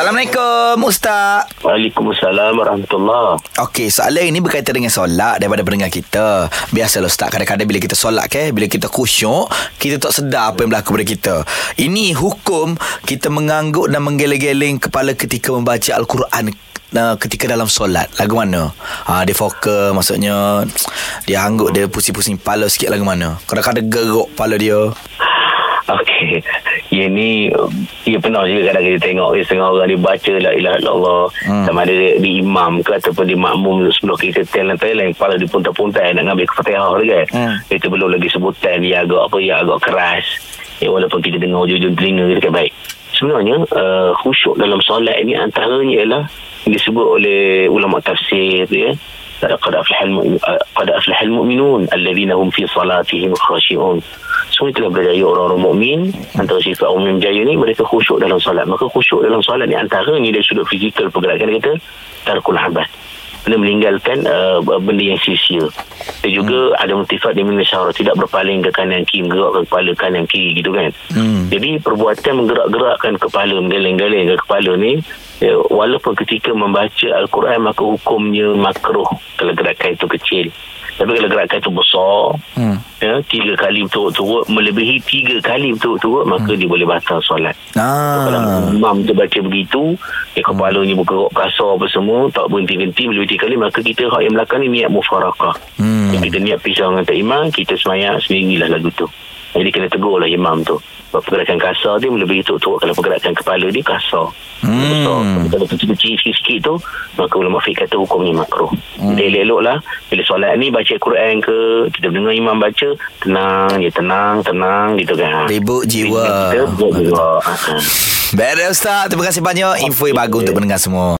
Assalamualaikum Ustaz Waalaikumsalam warahmatullahi Okey, soalan ini berkaitan dengan solat daripada pendengar kita. Biasalah Ustaz, kadang-kadang bila kita solat ke, bila kita khusyuk, kita tak sedar apa yang berlaku pada kita. Ini hukum kita mengangguk dan menggeleng-geleng kepala ketika membaca Al-Quran uh, ketika dalam solat. Lagu mana? Ha, dia fokus maksudnya dia angguk dia pusing-pusing kepala sikit lagu mana? Kadang-kadang geruk kepala dia. Okey dia ni dia pernah juga kadang kita tengok dia setengah orang dia baca la ilaha illallah. Hmm. sama ada di imam ke ataupun di makmum sebelum kita telan-telan kepala di punta-punta nak ambil kefatihah tu kan. Hmm. itu belum lagi sebutan dia agak apa dia agak keras. Ya, walaupun kita dengar ujung-ujung telinga kita kan baik. Sebenarnya uh, khusyuk dalam solat ini antaranya ialah disebut oleh ulama tafsir ya. Uh, qad aflahal mu'minun alladhina hum fi salatihim khashi'un semua telah berjaya orang-orang mukmin. Antara sifat orang yang berjaya ni mereka khusyuk dalam solat. Maka khusyuk dalam solat ni antara ni dari sudut fizikal pergerakan kita tarkul habas. Benda meninggalkan uh, benda yang sia-sia. Dan juga hmm. ada motifat di mana syarat tidak berpaling ke kanan kiri menggerakkan kepala kanan kiri gitu kan? Hmm. jadi perbuatan menggerak-gerakkan kepala menggeleng-geleng ke kepala ni ya, walaupun ketika membaca Al-Quran maka hukumnya makruh kalau gerakan itu kecil tapi kalau gerakan itu besar hmm. ya, tiga kali turut-turut melebihi tiga kali turut-turut maka hmm. dia boleh batal solat Ah. kalau imam tu baca begitu ya, kepalanya bergerak kasar apa semua tak berhenti-henti melebihi tiga kali maka kita hak yang belakang ni niat mufarakah Hmm. kita niat pisah dengan tak imam kita semayang sendirilah lagu tu jadi kena tegur lah imam tu Sebab pergerakan kasar dia melebihi turut-turut kalau pergerakan kepala dia kasar Hmm. besar kalau kecil-kecil sikit-sikit tu maka ulama fiqh kata hukumnya makruh hmm. dia elok lah bila solat ni baca Quran ke kita dengar imam baca tenang ya tenang tenang gitu kan Ribut jiwa. kita buat jiwa Ha, ha. Baik Ustaz, terima kasih banyak. Info yang bagus untuk pendengar semua.